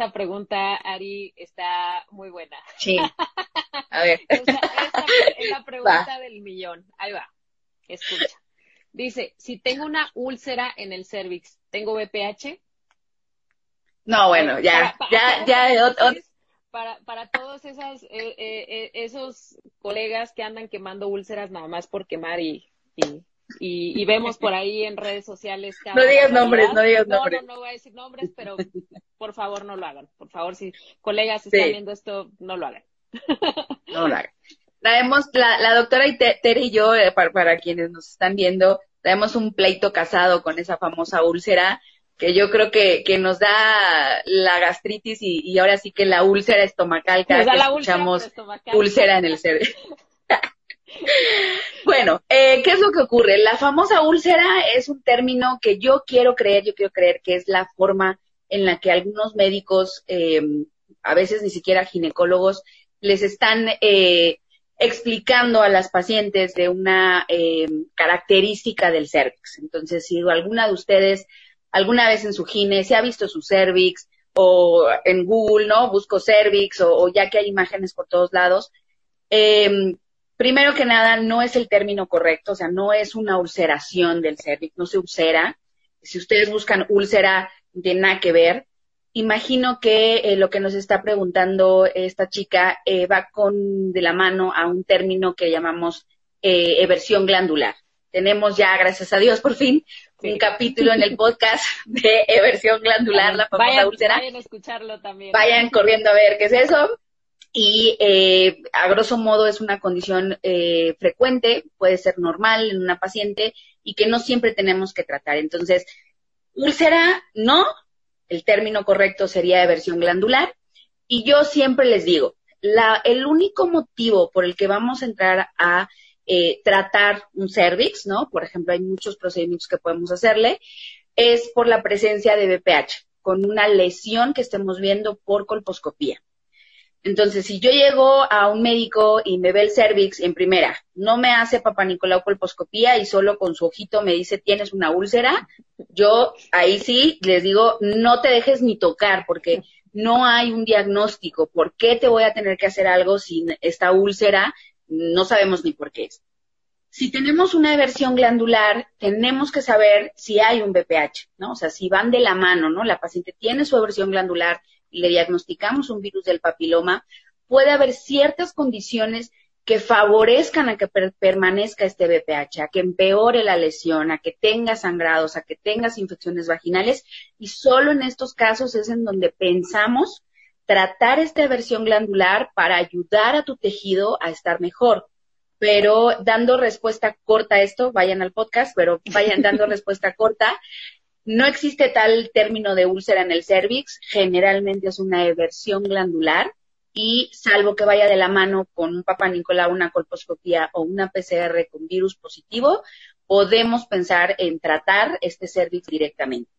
esta pregunta, Ari, está muy buena. Sí. A ver. esta, es la pregunta del millón. Ahí va. Escucha. Dice, si tengo una úlcera en el cervix, ¿tengo BPH? No, bueno, ya, ya, ya. Para, para todos esas, eh, eh, eh, esos colegas que andan quemando úlceras nada más por quemar y, y, y, vemos por ahí en redes sociales. no digas nombres, no digas nombres. No, no, no voy a decir nombres, pero por favor no lo hagan. Por favor, si colegas están viendo esto, no lo hagan. no lo hagan. Traemos, la, la doctora Tere y yo, para, para quienes nos están viendo, traemos un pleito casado con esa famosa úlcera que yo creo que, que nos da la gastritis y, ahora sí que la úlcera estomacal cada que escuchamos úlcera, en el cerebro. Eh, ¿qué es lo que ocurre? La famosa úlcera es un término que yo quiero creer, yo quiero creer que es la forma en la que algunos médicos, eh, a veces ni siquiera ginecólogos, les están eh, explicando a las pacientes de una eh, característica del cervix. Entonces, si alguna de ustedes alguna vez en su gine, si ha visto su cervix o en Google, ¿no? Busco cervix o, ya que hay imágenes por todos lados. Em, primero que nada, no es el término correcto, o sea, no es una ulceración del cervix, no se ulcera. Si ustedes buscan úlcera, no tiene nada que ver. Imagino que eh, lo que nos está preguntando esta chica eh, va con de la mano a un término que llamamos eh, eversión glandular. Tenemos ya, gracias a Dios, por fin, un capítulo en el podcast de eversión glandular, la famosa úlcera. Vayan a escucharlo también. Vayan corriendo a ver qué es eso. Y eh, a grosso modo es una condición eh, frecuente, puede ser normal en una paciente y que no siempre tenemos que tratar. Entonces, úlcera, no, el término correcto sería eversión glandular. Y yo siempre les digo, la, el único motivo por el que vamos a entrar a eh, tratar un cervix, ¿no? Por ejemplo, hay muchos procedimientos que podemos hacerle, es por la presencia de BPH, con una lesión que estemos viendo por colposcopía. Entonces, si yo llego a un médico y me ve el cervix en primera, no me hace papá Nicolau colposcopía y solo con su ojito me dice tienes una úlcera, yo ahí sí les digo no te dejes ni tocar porque no hay un diagnóstico. ¿Por qué te voy a tener que hacer algo sin esta úlcera no sabemos ni por qué es. Si tenemos una eversión glandular, tenemos que saber si hay un BPH, ¿no? O sea, si van de la mano, ¿no? La paciente tiene su eversión glandular le diagnosticamos un virus del papiloma, puede haber ciertas condiciones que favorezcan a que permanezca este BPH, a que empeore la lesión, a que tenga sangrados, a que tengas infecciones vaginales y solo en estos casos es en donde pensamos tratar esta versión glandular para ayudar a tu tejido a estar mejor. Pero dando respuesta corta a esto, vayan al podcast, pero vayan dando respuesta corta. No existe tal término de úlcera en el cervix, generalmente es una eversión glandular y salvo que vaya de la mano con un papá una colposcopía o una PCR con virus positivo, podemos pensar en tratar este cervix directamente.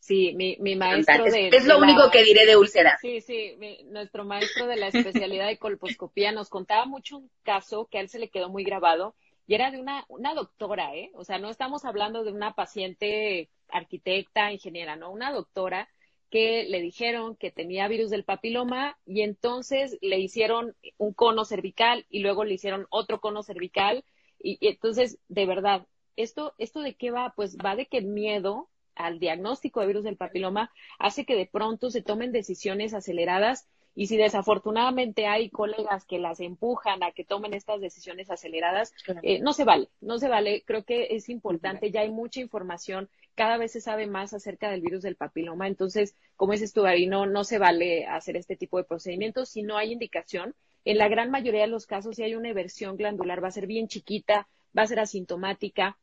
Sí, mi, mi maestro de... Es, lo único que diré de úlcera. Sí, sí, nuestro maestro de la especialidad de colposcopía nos contaba mucho un caso que a él se le quedó muy grabado y era de una, una doctora, ¿eh? O sea, no estamos hablando de una paciente arquitecta, ingeniera, ¿no? Una doctora que le dijeron que tenía virus del papiloma y entonces le hicieron un cono cervical y luego le hicieron otro cono cervical y, entonces, de verdad, esto, esto de qué va? Pues va de que el miedo al diagnóstico de virus del papiloma hace que de pronto se tomen decisiones aceleradas y si desafortunadamente hay colegas que las empujan a que tomen estas decisiones aceleradas, eh, no se vale, no se vale. Creo que es importante, ya hay mucha información, cada vez se sabe más acerca del virus del papiloma. Entonces, como dices tú, no, no se vale hacer este tipo de procedimientos si no hay indicación. En la gran mayoría de los casos, si hay una eversión glandular, va a ser bien chiquita, va a ser asintomática,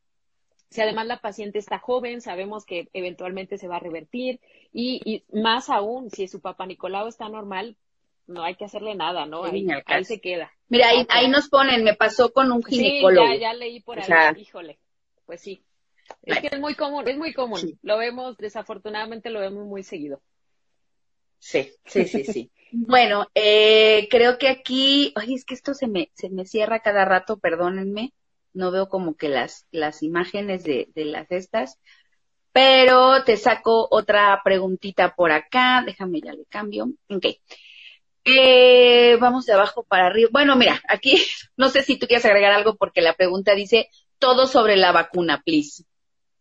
si además la paciente está joven, sabemos que eventualmente se va a revertir y, más aún, si su papá Nicolau está normal, no hay que hacerle nada, ¿no? Ahí, se queda. Mira, ahí, nos ponen, me pasó con un ginecólogo. Sí, ya, leí por ahí, híjole, pues sí. Es que es muy común, es muy común. Lo vemos, desafortunadamente lo vemos muy seguido. Sí, sí, sí, sí. bueno, eh, creo que aquí, ay, es que esto se me, se me cierra cada rato, perdónenme no veo como que las, las imágenes de, de las estas. Pero te saco otra preguntita por acá. Déjame ya le cambio. Ok. Eh, vamos de abajo para arriba. Bueno, mira, aquí no sé si tú quieres agregar algo porque la pregunta dice todo sobre la vacuna, please.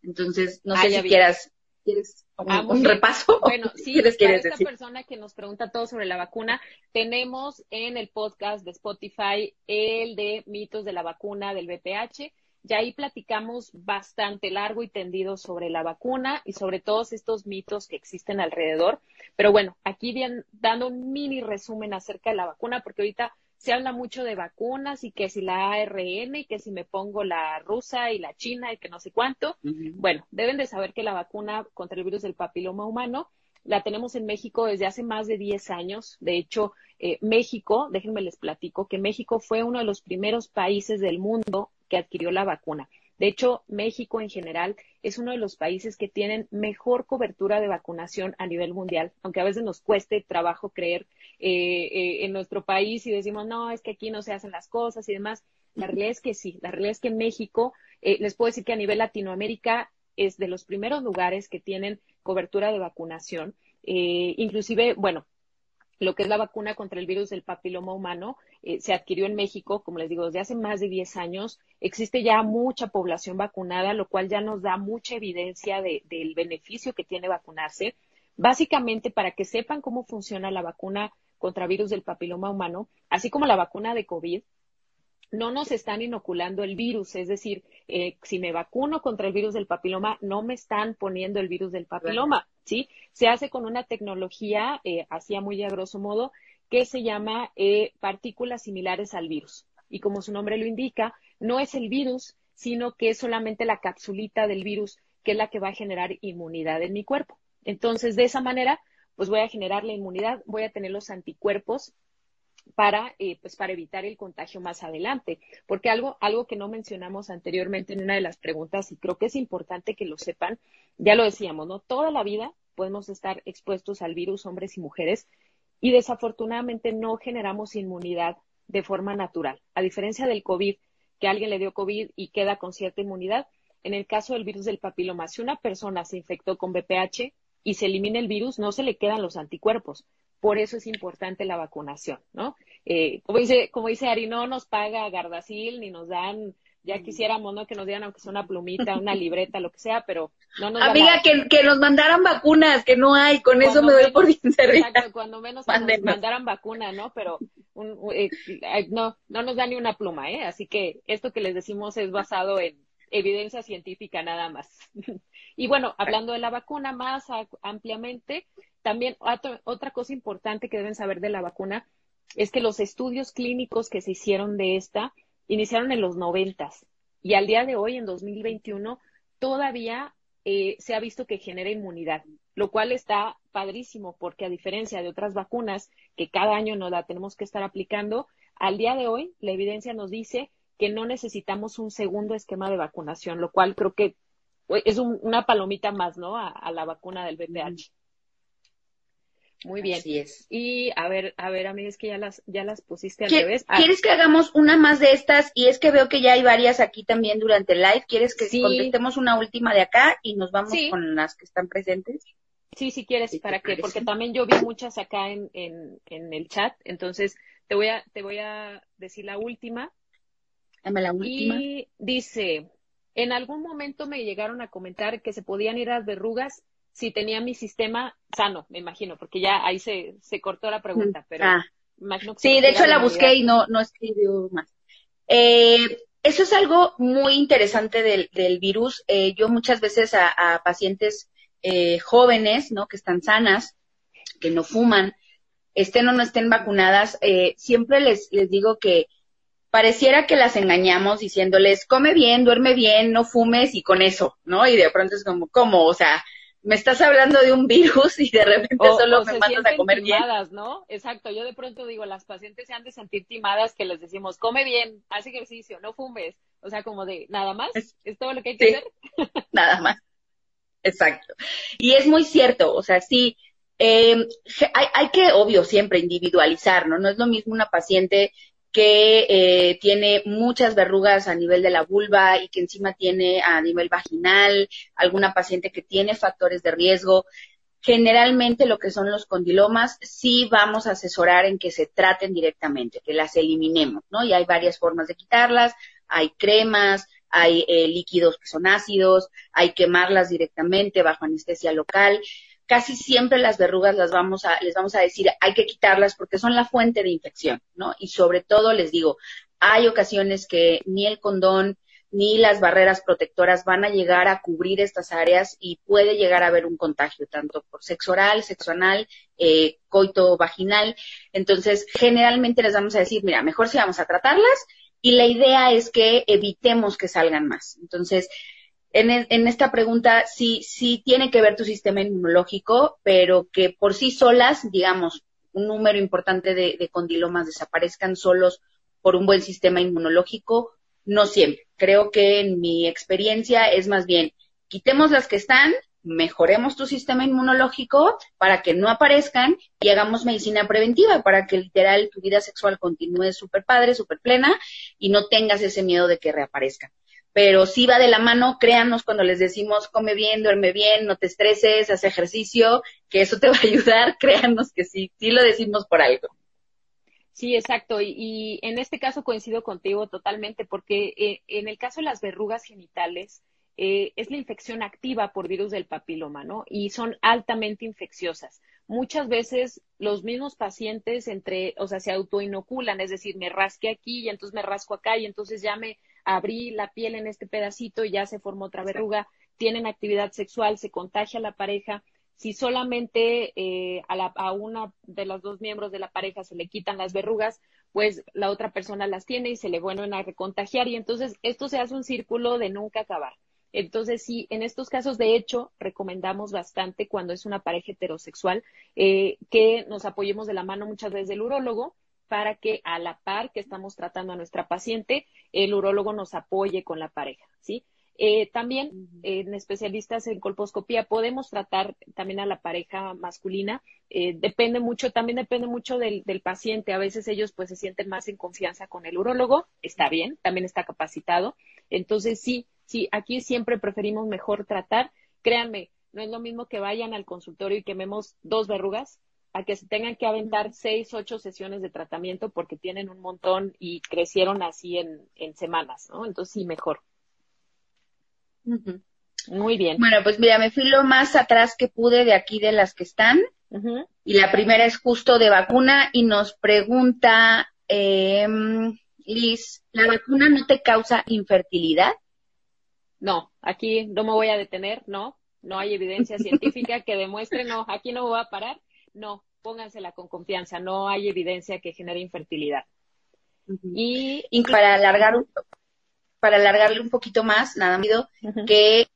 Entonces, no ah, sé si quieras, quieres un, un repaso. Bueno, sí, para esta persona que nos pregunta todo sobre la vacuna, tenemos en el podcast de Spotify el de mitos de la vacuna del VPH y ahí platicamos bastante largo y tendido sobre la vacuna y sobre todos estos mitos que existen alrededor. Pero bueno, aquí bien dando un mini resumen acerca de la vacuna, porque ahorita se habla mucho de vacunas y que si la ARN y que si me pongo la rusa y la china y que no sé cuánto. Bueno, deben de saber que la vacuna contra el virus del papiloma humano la tenemos en México desde hace más de 10 años. De hecho, eh, México, déjenme les platico, que México fue uno de los primeros países del mundo que adquirió la vacuna. De hecho, México en general es uno de los países que tienen mejor cobertura de vacunación a nivel mundial, aunque a veces nos cueste trabajo creer eh, eh, en nuestro país y decimos, no, es que aquí no se hacen las cosas y demás. La realidad es que sí, la realidad es que México, les puedo decir que a nivel Latinoamérica es de los primeros lugares que tienen cobertura de vacunación. Eh, inclusive, bueno, lo que es la vacuna contra el virus del papiloma humano eh, se adquirió en México, como les digo, desde hace más de 10 años. Existe ya mucha población vacunada, lo cual ya nos da mucha evidencia del beneficio que tiene vacunarse. Básicamente, para que sepan cómo funciona la vacuna contra virus del papiloma humano, así como la vacuna de COVID, no nos están inoculando el virus, es decir, eh, si me vacuno contra el virus del papiloma, no me están poniendo el virus del papiloma, ¿sí? Se hace con una tecnología, eh, así a muy a grosso modo, que se llama eh, partículas similares al virus. Y como su nombre lo indica, no es el virus, sino que es solamente la capsulita del virus que es la que va a generar inmunidad en mi cuerpo. Entonces, de esa manera, pues voy a generar la inmunidad, voy a tener los anticuerpos para, eh, pues para evitar el contagio más adelante. Porque algo, algo que no mencionamos anteriormente en una de las preguntas, y creo que es importante que lo sepan, ya lo decíamos, ¿no? Toda la vida podemos estar expuestos al virus, hombres y mujeres, y desafortunadamente no generamos inmunidad de forma natural. A diferencia del COVID, que alguien le dio COVID y queda con cierta inmunidad, en el caso del virus del papiloma, si una persona se infectó con BPH y se elimina el virus, no se le quedan los anticuerpos. Por eso es importante la vacunación, ¿no? Eh, como dice, como dice Ari, no nos paga Gardasil ni nos dan, ya quisiéramos, ¿no? Que nos dieran aunque sea una plumita, una libreta, lo que sea, pero no nos Amiga, que, que nos mandaran vacunas, que no hay, con eso me doy por bien Exacto, cuando menos que nos mandaran vacuna, ¿no? Pero eh, no, no nos da ni una pluma, ¿eh? Así que esto que les decimos es basado en evidencia científica nada más. y bueno, hablando de la vacuna más ampliamente, también otra cosa importante que deben saber de la vacuna es que los estudios clínicos que se hicieron de esta iniciaron en los noventas y al día de hoy, en 2021, todavía eh, se ha visto que genera inmunidad, lo cual está padrísimo porque a diferencia de otras vacunas que cada año nos la tenemos que estar aplicando, al día de hoy la evidencia nos dice que no necesitamos un segundo esquema de vacunación, lo cual creo que es una palomita más, ¿no? A, la vacuna del VPH. Muy bien. Así es. Y a ver, a ver, es que ya las, ya las pusiste al revés. Ah. ¿Quieres que hagamos una más de estas? Y es que veo que ya hay varias aquí también durante el live. ¿Quieres que contestemos una última de acá y nos vamos con las que están presentes? Sí, si quieres, para que, porque también yo vi muchas acá en, en, en el chat. Entonces, te voy a, te voy a decir la última. Dame la última. Y dice, en algún momento me llegaron a comentar que se podían ir las verrugas si tenía mi sistema sano, me imagino, porque ya ahí se, se cortó la pregunta, pero ah. Sí, de hecho la busqué y no, no escribió más. Eh, eso es algo muy interesante del, del virus. Eh, yo muchas veces a, pacientes eh, jóvenes, ¿no? Que están sanas, que no fuman, estén o no estén vacunadas, eh, siempre les, les digo que pareciera que las engañamos diciéndoles, come bien, duerme bien, no fumes y con eso, ¿no? Y de pronto es como, ¿cómo? O sea, me estás hablando de un virus y de repente solo me mandas a comer timadas, bien. ¿no? Exacto, yo de pronto digo, las pacientes se han de sentir timadas que les decimos, come bien, haz ejercicio, no fumes. O sea, como de, nada más, es, todo lo que hay que hacer. nada más. Exacto. Y es muy cierto, o sea, sí, eh, hay, hay que, obvio, siempre individualizar, ¿no? No es lo mismo una paciente que eh, tiene muchas verrugas a nivel de la vulva y que encima tiene a nivel vaginal, alguna paciente que tiene factores de riesgo. Generalmente lo que son los condilomas sí vamos a asesorar en que se traten directamente, que las eliminemos, ¿no? Y hay varias formas de quitarlas, hay cremas, hay eh, líquidos que son ácidos, hay quemarlas directamente bajo anestesia local casi siempre las verrugas las vamos a, les vamos a decir, hay que quitarlas porque son la fuente de infección, ¿no? Y sobre todo les digo, hay ocasiones que ni el condón ni las barreras protectoras van a llegar a cubrir estas áreas y puede llegar a haber un contagio, tanto por sexo oral, sexo anal, eh, coito vaginal. Entonces, generalmente les vamos a decir, mira, mejor si vamos a tratarlas y la idea es que evitemos que salgan más. Entonces, en, esta pregunta sí, sí tiene que ver tu sistema inmunológico, pero que por sí solas, digamos, un número importante de, condilomas desaparezcan solos por un buen sistema inmunológico, no siempre. Creo que en mi experiencia es más bien, quitemos las que están, mejoremos tu sistema inmunológico para que no aparezcan y hagamos medicina preventiva para que literal tu vida sexual continúe súper padre, súper plena y no tengas ese miedo de que reaparezcan pero sí va de la mano, créanos cuando les decimos come bien, duerme bien, no te estreses, haz ejercicio, que eso te va a ayudar, créanos que sí, sí lo decimos por algo. Sí, exacto. Y, en este caso coincido contigo totalmente, porque eh, en el caso de las verrugas genitales, eh, es la infección activa por virus del papiloma, ¿no? Y son altamente infecciosas. Muchas veces los mismos pacientes entre, o sea, se autoinoculan, es decir, me rasqué aquí y entonces me rasco acá y entonces ya me abrí la piel en este pedacito y ya se formó otra verruga, tienen actividad sexual, se contagia la pareja. Si solamente eh, a, la, a una de los dos miembros de la pareja se le quitan las verrugas, pues la otra persona las tiene y se le vuelven a recontagiar y entonces esto se hace un círculo de nunca acabar. Entonces, sí, en estos casos, de hecho, recomendamos bastante cuando es una pareja heterosexual eh, que nos apoyemos de la mano muchas veces del urólogo para que a la par que estamos tratando a nuestra paciente, el urólogo nos apoye con la pareja, ¿sí? Eh, también en especialistas en colposcopía podemos tratar también a la pareja masculina. Eh, depende mucho, también depende mucho del, del, paciente. A veces ellos pues se sienten más en confianza con el urólogo. Está bien, también está capacitado. Entonces sí, sí, aquí siempre preferimos mejor tratar. Créanme, no es lo mismo que vayan al consultorio y quememos dos verrugas a que se tengan que aventar seis, ocho sesiones de tratamiento porque tienen un montón y crecieron así en, en semanas, ¿no? Entonces sí, mejor. Muy bien. Bueno, pues mira, me fui lo más atrás que pude de aquí de las que están. Y la primera es justo de vacuna y nos pregunta eh, Liz, ¿la vacuna no te causa infertilidad? No, aquí no me voy a detener, no. No hay evidencia científica que demuestre, no, aquí no voy a parar no, póngansela con confianza, no hay evidencia que genere infertilidad. Y, para alargar para alargarle un poquito más, nada más que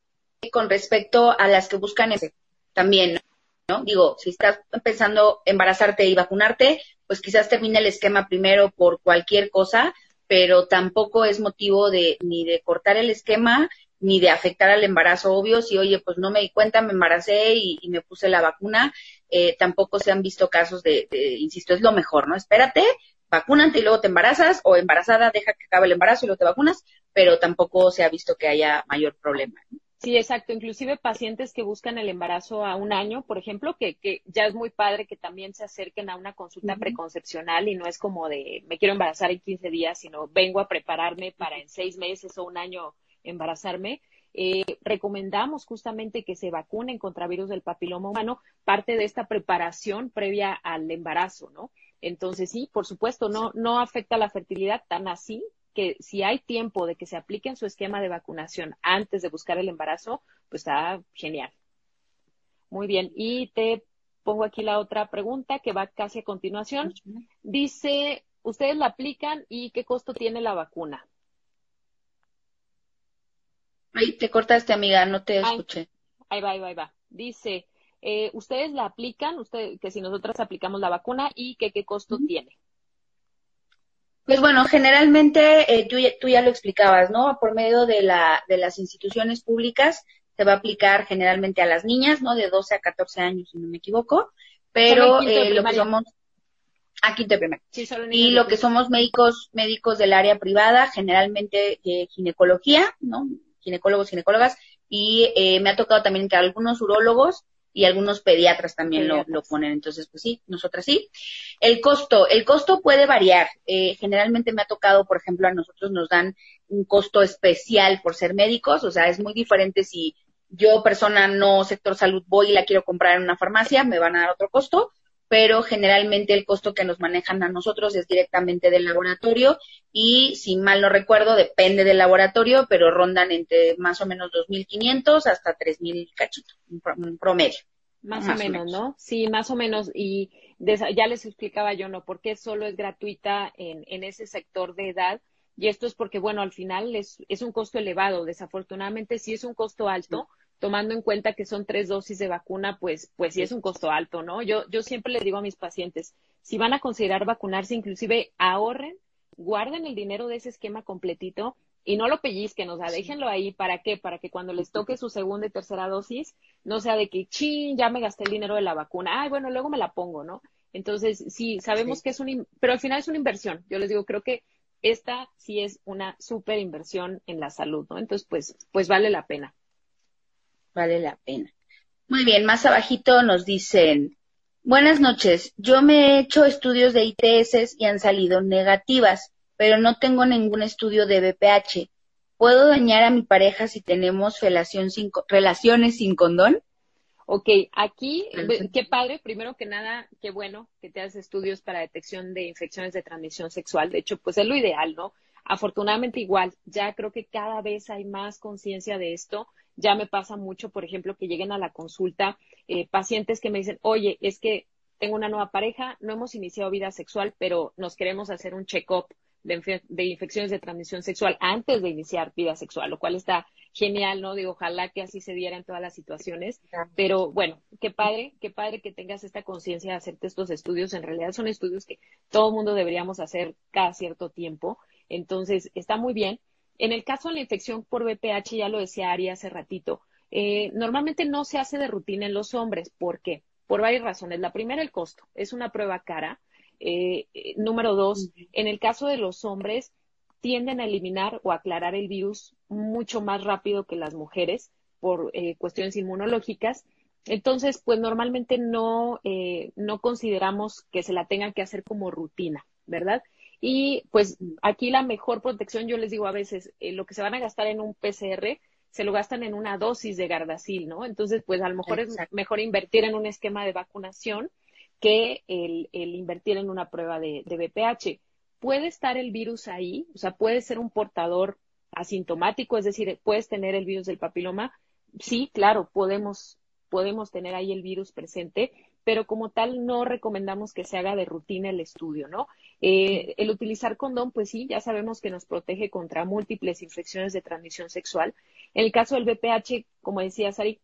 con respecto a las que buscan ese también, ¿no? Digo, si estás pensando embarazarte y vacunarte, pues quizás termine el esquema primero por cualquier cosa, pero tampoco es motivo de ni de cortar el esquema ni de afectar al embarazo, obvio, si oye, pues no me di cuenta, me embaracé y, me puse la vacuna, eh, tampoco se han visto casos de, insisto, es lo mejor, ¿no? Espérate, vacúnate y luego te embarazas, o embarazada, deja que acabe el embarazo y luego te vacunas, pero tampoco se ha visto que haya mayor problema. Sí, exacto. Inclusive pacientes que buscan el embarazo a un año, por ejemplo, que, que ya es muy padre que también se acerquen a una consulta preconcepcional y no es como de me quiero embarazar en 15 días, sino vengo a prepararme para en seis meses o un año embarazarme, eh, recomendamos justamente que se vacunen contra virus del papiloma humano, parte de esta preparación previa al embarazo, ¿no? Entonces, sí, por supuesto, no, no afecta la fertilidad tan así que si hay tiempo de que se apliquen su esquema de vacunación antes de buscar el embarazo, pues está genial. Muy bien. Y te pongo aquí la otra pregunta que va casi a continuación. Dice, ¿ustedes la aplican y qué costo tiene la vacuna? Ay, te cortaste, amiga, no te escuché. Ahí va, ahí va, ahí va. Dice, eh, ¿ustedes la aplican? Usted, que si nosotras aplicamos la vacuna y que qué costo tiene. Pues bueno, generalmente eh, tú, tú, ya lo explicabas, ¿no? Por medio de, la, de las instituciones públicas se va a aplicar generalmente a las niñas, ¿no? De 12 a 14 años, si no me equivoco, pero eh, lo que somos A quinto primaria. y lo que somos médicos, médicos del área privada, generalmente eh, ginecología, ¿no? Ginecólogos, ginecólogas, y eh, me ha tocado también que algunos urólogos y algunos pediatras también Lo, lo, ponen. Entonces, pues sí, nosotras sí. El costo, el costo puede variar. Eh, generalmente me ha tocado, por ejemplo, a nosotros nos dan un costo especial por ser médicos, o sea, es muy diferente si yo, persona no sector salud, voy y la quiero comprar en una farmacia, me van a dar otro costo, pero generalmente el costo que nos manejan a nosotros es directamente del laboratorio y si mal no recuerdo depende del laboratorio, pero rondan entre más o menos 2.500 hasta 3.000 cachitos, un promedio. Más, o, menos, ¿no? Sí, más o menos. Y ya les explicaba yo, ¿no? ¿Por qué solo es gratuita en, en ese sector de edad? Y esto es porque, bueno, al final es, es un costo elevado. Desafortunadamente, sí es un costo alto tomando en cuenta que son tres dosis de vacuna, pues, pues sí es un costo alto, ¿no? Yo, yo siempre les digo a mis pacientes, si van a considerar vacunarse, inclusive ahorren, guarden el dinero de ese esquema completito y no lo pellizquen, o sea, déjenlo ahí, ¿para qué? Para que cuando les toque su segunda y tercera dosis, no sea de que, chin, ya me gasté el dinero de la vacuna, ay, bueno, luego me la pongo, ¿no? Entonces, sí, sabemos que es un, pero al final es una inversión. Yo les digo, creo que esta sí es una súper inversión en la salud, ¿no? Entonces, pues, pues vale la pena vale la pena. Muy bien, más abajito nos dicen, buenas noches, yo me he hecho estudios de ITS y han salido negativas, pero no tengo ningún estudio de BPH. ¿Puedo dañar a mi pareja si tenemos sin, relaciones sin condón? Ok, aquí, qué padre, primero que nada, qué bueno que te hagas estudios para detección de infecciones de transmisión sexual. De hecho, pues es lo ideal, ¿no? Afortunadamente igual, ya creo que cada vez hay más conciencia de esto ya me pasa mucho, por ejemplo, que lleguen a la consulta eh, pacientes que me dicen, oye, es que tengo una nueva pareja, no hemos iniciado vida sexual, pero nos queremos hacer un check-up de, infecciones de transmisión sexual antes de iniciar vida sexual, lo cual está genial, ¿no? Digo, ojalá que así se diera en todas las situaciones, pero bueno, qué padre, qué padre que tengas esta conciencia de hacerte estos estudios. En realidad son estudios que todo el mundo deberíamos hacer cada cierto tiempo. Entonces, está muy bien. En el caso de la infección por VPH, ya lo decía Ari hace ratito, eh, normalmente no se hace de rutina en los hombres. ¿Por qué? Por varias razones. La primera, el costo. Es una prueba cara. Eh, eh, número dos, en el caso de los hombres, tienden a eliminar o aclarar el virus mucho más rápido que las mujeres por cuestiones inmunológicas. Entonces, pues normalmente no, no consideramos que se la tengan que hacer como rutina, ¿verdad? Y pues aquí la mejor protección, yo les digo a veces, eh, lo que se van a gastar en un PCR, se lo gastan en una dosis de Gardasil, ¿no? Entonces, pues a lo mejor es mejor invertir en un esquema de vacunación que el, invertir en una prueba de, de BPH. Puede estar el virus ahí, o sea, puede ser un portador asintomático, es decir, puedes tener el virus del papiloma. Sí, claro, podemos, podemos tener ahí el virus presente, pero como tal no recomendamos que se haga de rutina el estudio, ¿no? Eh, el utilizar condón, pues sí, ya sabemos que nos protege contra múltiples infecciones de transmisión sexual. En el caso del VPH, como decía Sari,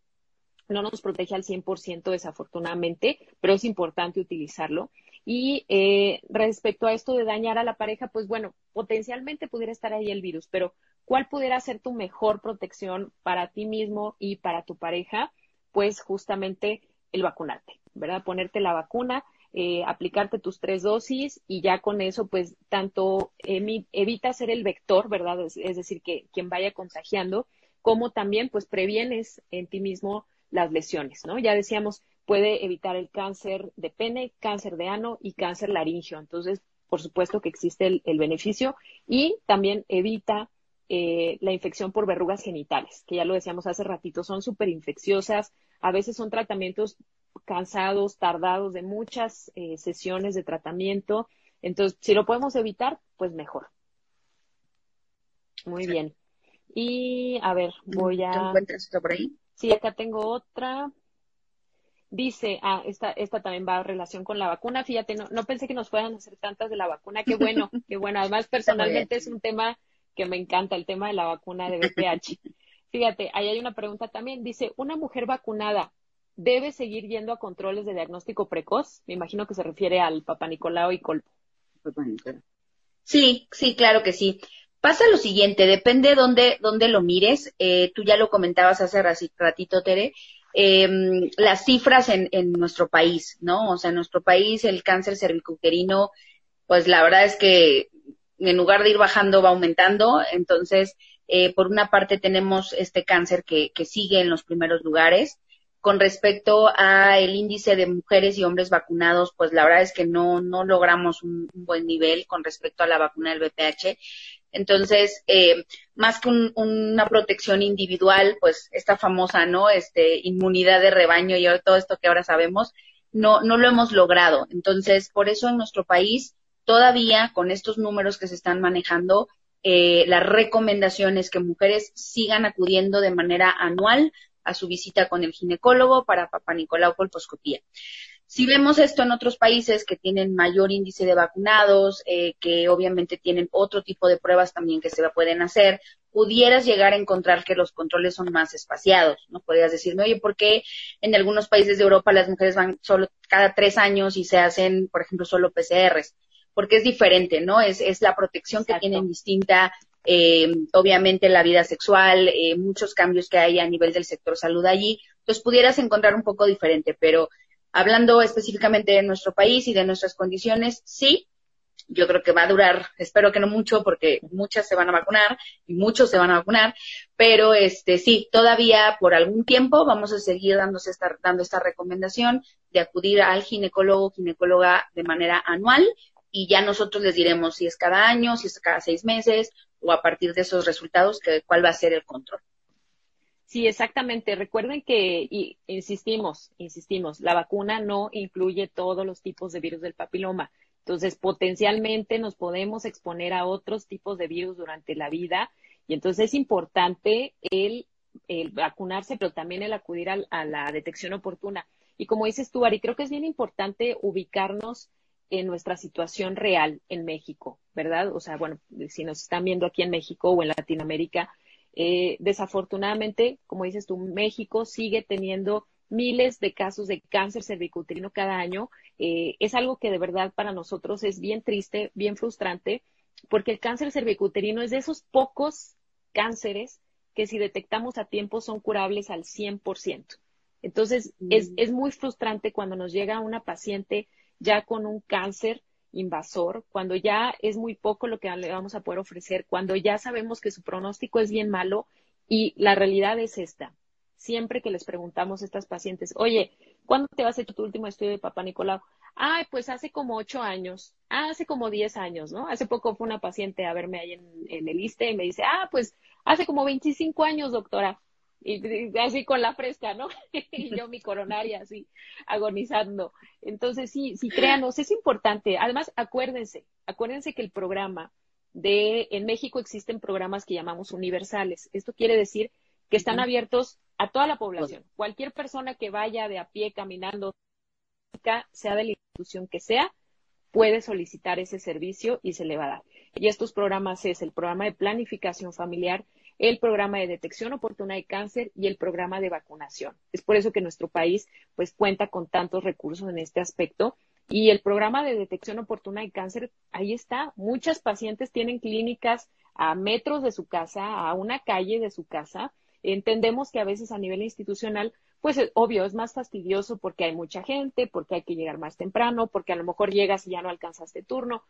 no nos protege al 100% desafortunadamente, pero es importante utilizarlo. Y eh, respecto a esto de dañar a la pareja, pues bueno, potencialmente pudiera estar ahí el virus, pero ¿cuál pudiera ser tu mejor protección para ti mismo y para tu pareja? Pues justamente el vacunarte. ¿Verdad? Ponerte la vacuna, eh, aplicarte tus tres dosis y ya con eso, pues, tanto evita ser el vector, ¿verdad? Es, decir, que quien vaya contagiando, como también, pues, previenes en ti mismo las lesiones, ¿no? Ya decíamos, puede evitar el cáncer de pene, cáncer de ano y cáncer laringio. Entonces, por supuesto que existe el, beneficio y también evita eh, la infección por verrugas genitales, que ya lo decíamos hace ratito, son súper infecciosas, a veces son tratamientos cansados, tardados de muchas eh, sesiones de tratamiento. Entonces, si lo podemos evitar, pues mejor. Muy bien. Y a ver, voy a. ¿Te encuentras otra por ahí? Sí, acá tengo otra. Dice, ah, esta, esta también va en relación con la vacuna. Fíjate, no, no pensé que nos fueran a hacer tantas de la vacuna. Qué bueno, qué bueno. Además, personalmente es un tema que me encanta, el tema de la vacuna de BPH. Fíjate, ahí hay una pregunta también. Dice, ¿una mujer vacunada debe seguir yendo a controles de diagnóstico precoz. Me imagino que se refiere al Papa Nicolau y Colpo. Sí, sí, claro que sí. Pasa lo siguiente, depende dónde, dónde lo mires. Eh, tú ya lo comentabas hace ratito, Tere. em, las cifras en, en nuestro país, ¿no? O sea, en nuestro país el cáncer cervicuterino, pues la verdad es que en lugar de ir bajando va aumentando. Entonces, eh, por una parte tenemos este cáncer que, que sigue en los primeros lugares. Con respecto a el índice de mujeres y hombres vacunados, pues la verdad es que no, no logramos un, buen nivel con respecto a la vacuna del VPH. Entonces, eh, más que una protección individual, pues esta famosa, ¿no? Este, inmunidad de rebaño y todo esto que ahora sabemos, no, no lo hemos logrado. Entonces, por eso en nuestro país, todavía con estos números que se están manejando, eh, la recomendación es que mujeres sigan acudiendo de manera anual a su visita con el ginecólogo para Papá Nicolau colposcopía. Si vemos esto en otros países que tienen mayor índice de vacunados, eh, que obviamente tienen otro tipo de pruebas también que se pueden hacer, pudieras llegar a encontrar que los controles son más espaciados, ¿no? Podrías decirme, oye, ¿por qué en algunos países de Europa las mujeres van solo cada tres años y se hacen, por ejemplo, solo PCRs? Porque es diferente, ¿no? Es, es la protección que tienen distinta, eh, obviamente la vida sexual, eh, muchos cambios que hay a nivel del sector salud allí. Entonces pudieras encontrar un poco diferente, pero hablando específicamente de nuestro país y de nuestras condiciones, sí, yo creo que va a durar, espero que no mucho, porque muchas se van a vacunar y muchos se van a vacunar, pero este sí, todavía por algún tiempo vamos a seguir dándose esta, dando esta recomendación de acudir al ginecólogo, ginecóloga de manera anual y ya nosotros les diremos si es cada año, si es cada seis meses o a partir de esos resultados que, cuál va a ser el control. Sí, exactamente. Recuerden que, y insistimos, insistimos, la vacuna no incluye todos los tipos de virus del papiloma. Entonces, potencialmente nos podemos exponer a otros tipos de virus durante la vida y entonces es importante el, vacunarse, pero también el acudir a, la detección oportuna. Y como dices tú, Ari, creo que es bien importante ubicarnos en nuestra situación real en México, ¿verdad? O sea, bueno, si nos están viendo aquí en México o en Latinoamérica, eh, desafortunadamente, como dices tú, México sigue teniendo miles de casos de cáncer cervicuterino cada año. Eh, es algo que de verdad para nosotros es bien triste, bien frustrante, porque el cáncer cervicuterino es de esos pocos cánceres que si detectamos a tiempo son curables al 100%. Entonces, es, mm. es muy frustrante cuando nos llega una paciente ya con un cáncer invasor, cuando ya es muy poco lo que le vamos a poder ofrecer, cuando ya sabemos que su pronóstico es bien malo y la realidad es esta. Siempre que les preguntamos a estas pacientes, oye, ¿cuándo te vas a hacer tu último estudio de papá Nicolau? Ay, pues hace como ocho años, ah, hace como diez años, ¿no? Hace poco fue una paciente a verme ahí en, en el ISTE y me dice, ah, pues hace como 25 años, doctora y, así con la fresca, ¿no? y yo mi coronaria así agonizando. Entonces, sí, sí, créanos, es importante. Además, acuérdense, acuérdense que el programa de, en México existen programas que llamamos universales. Esto quiere decir que están abiertos a toda la población. Cualquier persona que vaya de a pie caminando, sea de la institución que sea, puede solicitar ese servicio y se le va a dar. Y estos programas es el programa de planificación familiar, el programa de detección oportuna de cáncer y el programa de vacunación. Es por eso que nuestro país pues cuenta con tantos recursos en este aspecto. Y el programa de detección oportuna de cáncer, ahí está. Muchas pacientes tienen clínicas a metros de su casa, a una calle de su casa. Entendemos que a veces a nivel institucional, pues es obvio, es más fastidioso porque hay mucha gente, porque hay que llegar más temprano, porque a lo mejor llegas y ya no alcanzaste turno.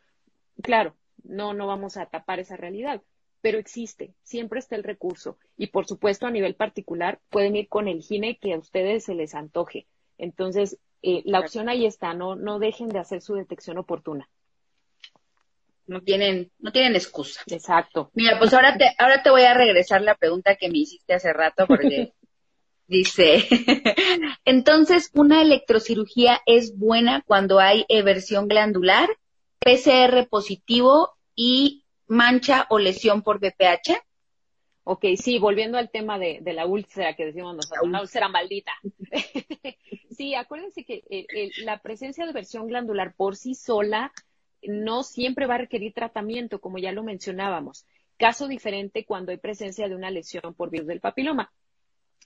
Claro, no, no vamos a tapar esa realidad pero existe, siempre está el recurso. Y por supuesto, a nivel particular, pueden ir con el gine que a ustedes se les antoje. Entonces, eh, la opción ahí está, no, no dejen de hacer su detección oportuna. No tienen, no tienen excusa. Exacto. Mira, pues ahora te, ahora te voy a regresar la pregunta que me hiciste hace rato porque dice, entonces, ¿una electrocirugía es buena cuando hay eversión glandular, PCR positivo y mancha o lesión por BPH? Ok, sí, volviendo al tema de, la úlcera que decimos nosotros, la úlcera maldita. sí, acuérdense que la presencia de versión glandular por sí sola no siempre va a requerir tratamiento, como ya lo mencionábamos. Caso diferente cuando hay presencia de una lesión por virus del papiloma.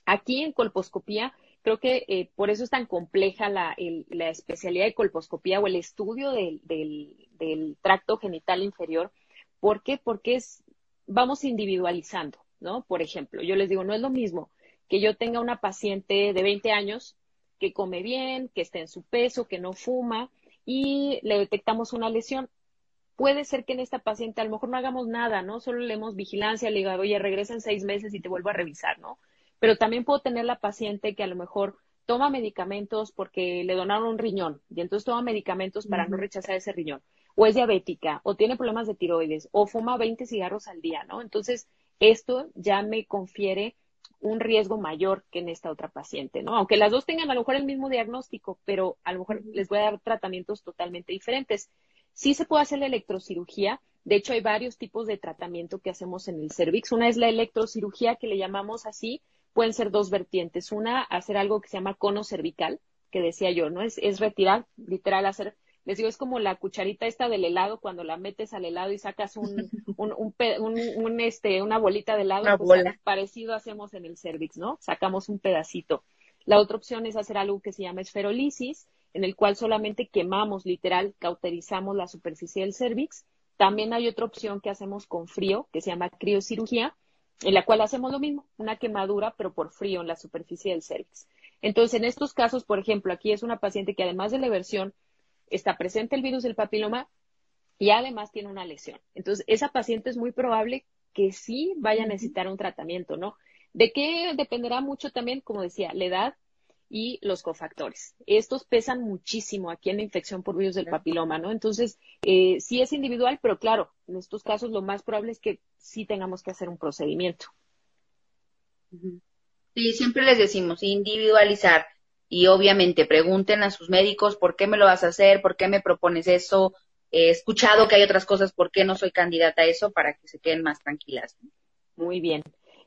Aquí en colposcopía, creo que eh, por eso es tan compleja la, especialidad de colposcopía o el estudio del tracto genital inferior, ¿Por qué? Porque es, vamos individualizando, ¿no? Por ejemplo, yo les digo, no es lo mismo que yo tenga una paciente de 20 años que come bien, que esté en su peso, que no fuma y le detectamos una lesión. Puede ser que en esta paciente a lo mejor no hagamos nada, ¿no? Solo le demos vigilancia, le diga, oye, regresa en seis meses y te vuelvo a revisar, ¿no? Pero también puedo tener la paciente que a lo mejor toma medicamentos porque le donaron un riñón y entonces toma medicamentos para no rechazar ese riñón. O es diabética, o tiene problemas de tiroides, o fuma 20 cigarros al día, ¿no? Entonces, esto ya me confiere un riesgo mayor que en esta otra paciente, ¿no? Aunque las dos tengan a lo mejor el mismo diagnóstico, pero a lo mejor les voy a dar tratamientos totalmente diferentes. Sí se puede hacer la electrocirugía. De hecho, hay varios tipos de tratamiento que hacemos en el cervix. Una es la electrocirugía, que le llamamos así, pueden ser dos vertientes. Una, hacer algo que se llama cono cervical, que decía yo, ¿no? Es, es retirar, literal, hacer, les digo, es como la cucharita esta del helado cuando la metes al helado y sacas un, un, un, un este, una bolita de helado. Una pues, bola. Parecido hacemos en el cervix, ¿no? Sacamos un pedacito. La otra opción es hacer algo que se llama esferolisis, en el cual solamente quemamos, literal, cauterizamos la superficie del cervix. También hay otra opción que hacemos con frío, que se llama criocirugía, en la cual hacemos lo mismo, una quemadura, pero por frío en la superficie del cervix. Entonces, en estos casos, por ejemplo, aquí es una paciente que además de la versión está presente el virus del papiloma y además tiene una lesión. Entonces, esa paciente es muy probable que sí vaya a necesitar un tratamiento, ¿no? ¿De qué dependerá mucho también, como decía, la edad y los cofactores? Estos pesan muchísimo aquí en la infección por virus del papiloma, ¿no? Entonces, eh, sí es individual, pero claro, en estos casos lo más probable es que sí tengamos que hacer un procedimiento. Sí, siempre les decimos individualizar y obviamente pregunten a sus médicos por qué me lo vas a hacer, por qué me propones eso. He escuchado que hay otras cosas, por qué no soy candidata a eso, para que se queden más tranquilas. Muy bien.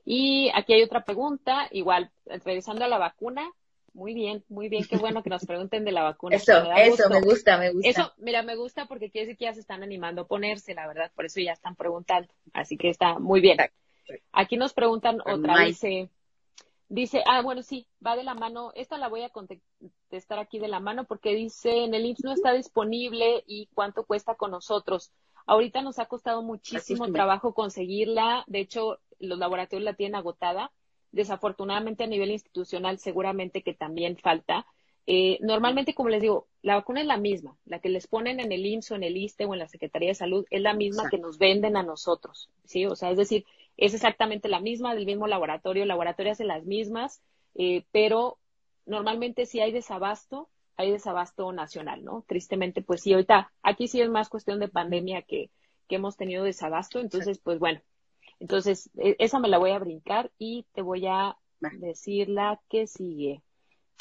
Y aquí hay otra pregunta, igual, regresando a la vacuna. Muy bien, muy bien, qué bueno que nos pregunten de la vacuna. Eso, me eso, gusto. me gusta, me gusta. Eso, mira, me gusta porque quiere decir que ya se están animando a ponerse, la verdad, por eso ya están preguntando. Así que está muy bien. Aquí nos preguntan otra, dice, dice, ah, bueno, sí, va de la mano, esta la voy a contestar aquí de la mano porque dice, en el IMSS no está disponible y cuánto cuesta con nosotros. Ahorita nos ha costado muchísimo trabajo conseguirla, de hecho, los laboratorios la tienen agotada. Desafortunadamente a nivel institucional seguramente que también falta. Eh, normalmente, como les digo, la vacuna es la misma, la que les ponen en el IMSS o en el ISTE o en la Secretaría de Salud es la misma Exacto. que nos venden a nosotros, ¿sí? O sea, es decir, es exactamente la misma del mismo laboratorio, el laboratorio hace las mismas, eh, pero normalmente si hay desabasto, hay desabasto nacional, ¿no? Tristemente, pues sí, ahorita aquí sí es más cuestión de pandemia que, que hemos tenido desabasto, entonces, pues bueno, entonces e- esa me la voy a brincar y te voy a decir la que sigue.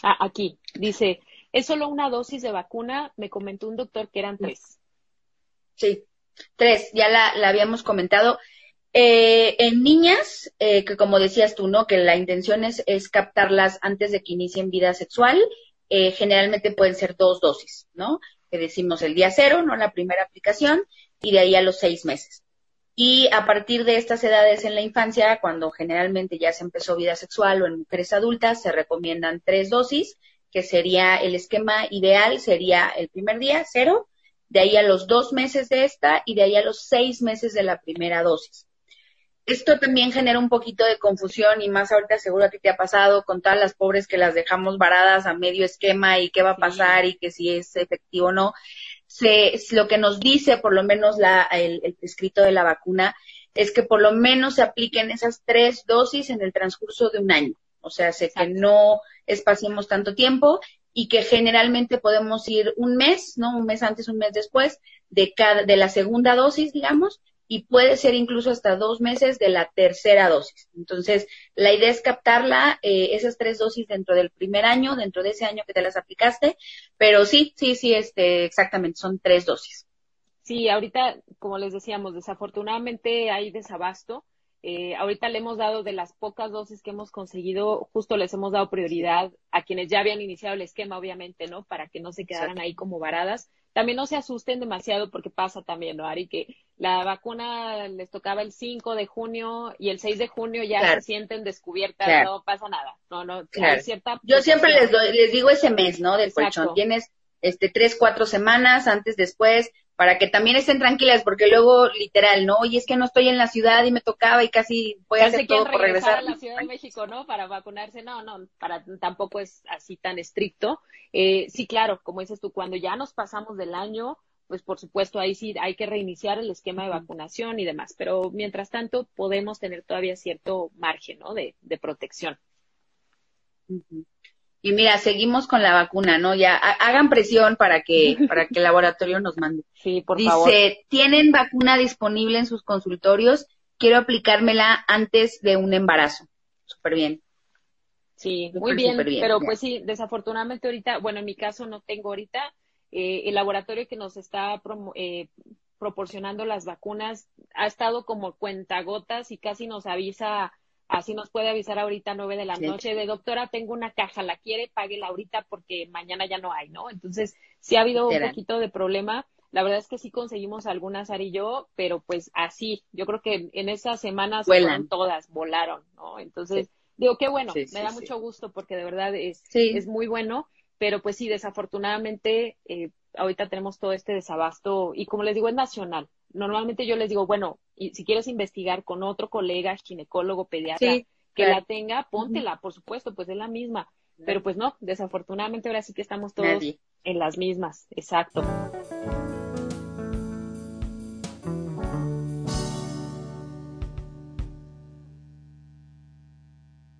Ah, aquí, dice, es solo una dosis de vacuna, me comentó un doctor que eran tres. Sí, tres, ya la, la habíamos comentado. Eh, en niñas, eh, que como decías tú, ¿no? Que la intención es, captarlas antes de que inicien vida sexual, eh, generalmente pueden ser dos dosis, ¿no? Que decimos el día cero, ¿no? La primera aplicación, y de ahí a los seis meses. Y a partir de estas edades en la infancia, cuando generalmente ya se empezó vida sexual o en mujeres adultas, se recomiendan tres dosis, que sería el esquema ideal, sería el primer día, cero, de ahí a los dos meses de esta y de ahí a los seis meses de la primera dosis. Esto también genera un poquito de confusión y más ahorita seguro a ti te ha pasado con todas las pobres que las dejamos varadas a medio esquema y qué va a Sí. pasar y que si es efectivo o no. Se, lo que nos dice por lo menos la, el, el prescrito de la vacuna es que por lo menos se apliquen esas tres dosis en el transcurso de un año. O sea, sé que no espaciemos tanto tiempo y que generalmente podemos ir un mes, ¿no? Un mes antes, un mes después de cada, de la segunda dosis, digamos, y puede ser incluso hasta dos meses de la tercera dosis. Entonces, la idea es captarla, eh, esas tres dosis dentro del primer año, dentro de ese año que te las aplicaste, pero sí, sí, sí, este, exactamente, son tres dosis. Sí, ahorita, como les decíamos, desafortunadamente hay desabasto. Eh, ahorita le hemos dado de las pocas dosis que hemos conseguido, justo les hemos dado prioridad a quienes ya habían iniciado el esquema, obviamente, ¿no? Para que no se quedaran Exacto. ahí como varadas. También no se asusten demasiado porque pasa también, ¿no, Ari? Que la vacuna les tocaba el 5 de junio y el 6 de junio ya Claro. se sienten descubiertas, Claro. no pasa nada. No, no, Claro. hay cierta Yo siempre les doy, les digo ese mes, ¿no? Del colchón. Tienes este tres, cuatro semanas antes, después, para que también estén tranquilas, porque luego, literal, ¿no? Oye, es que no estoy en la ciudad y me tocaba y casi voy a hacer todo por regresar. a la Ciudad de México, ¿no? Para vacunarse. No, no, para, tampoco es así tan estricto. Eh, sí, claro, como dices tú, cuando ya nos pasamos del año, pues por supuesto ahí sí hay que reiniciar el esquema de vacunación y demás, pero mientras tanto podemos tener todavía cierto margen, ¿no? De, de protección. Y mira, seguimos con la vacuna, ¿no? Ya hagan presión para que para que el laboratorio nos mande. Sí, por favor. Dice, ¿tienen vacuna disponible en sus consultorios? Quiero aplicármela antes de un embarazo. Súper bien. Sí, muy bien, pero pues sí, desafortunadamente ahorita, bueno, en mi caso no tengo ahorita, eh, el laboratorio que nos está eh, proporcionando las vacunas ha estado como cuentagotas y casi nos avisa Así nos puede avisar ahorita a nueve de la noche de doctora, tengo una caja, la quiere, páguela ahorita porque mañana ya no hay, ¿no? Entonces, sí ha habido un poquito de problema. La verdad es que sí conseguimos algunas, Ari y yo, pero pues así, yo creo que en esas semanas fueron todas, volaron, ¿no? Entonces, digo, qué bueno, me da mucho gusto porque de verdad es, es muy bueno, pero pues sí, desafortunadamente, eh, ahorita tenemos todo este desabasto y como les digo, es nacional normalmente yo les digo, bueno, y si quieres investigar con otro colega, ginecólogo, pediatra, que la tenga, póntela, por supuesto, pues es la misma. Pero pues no, desafortunadamente ahora sí que estamos todos en las mismas. Exacto.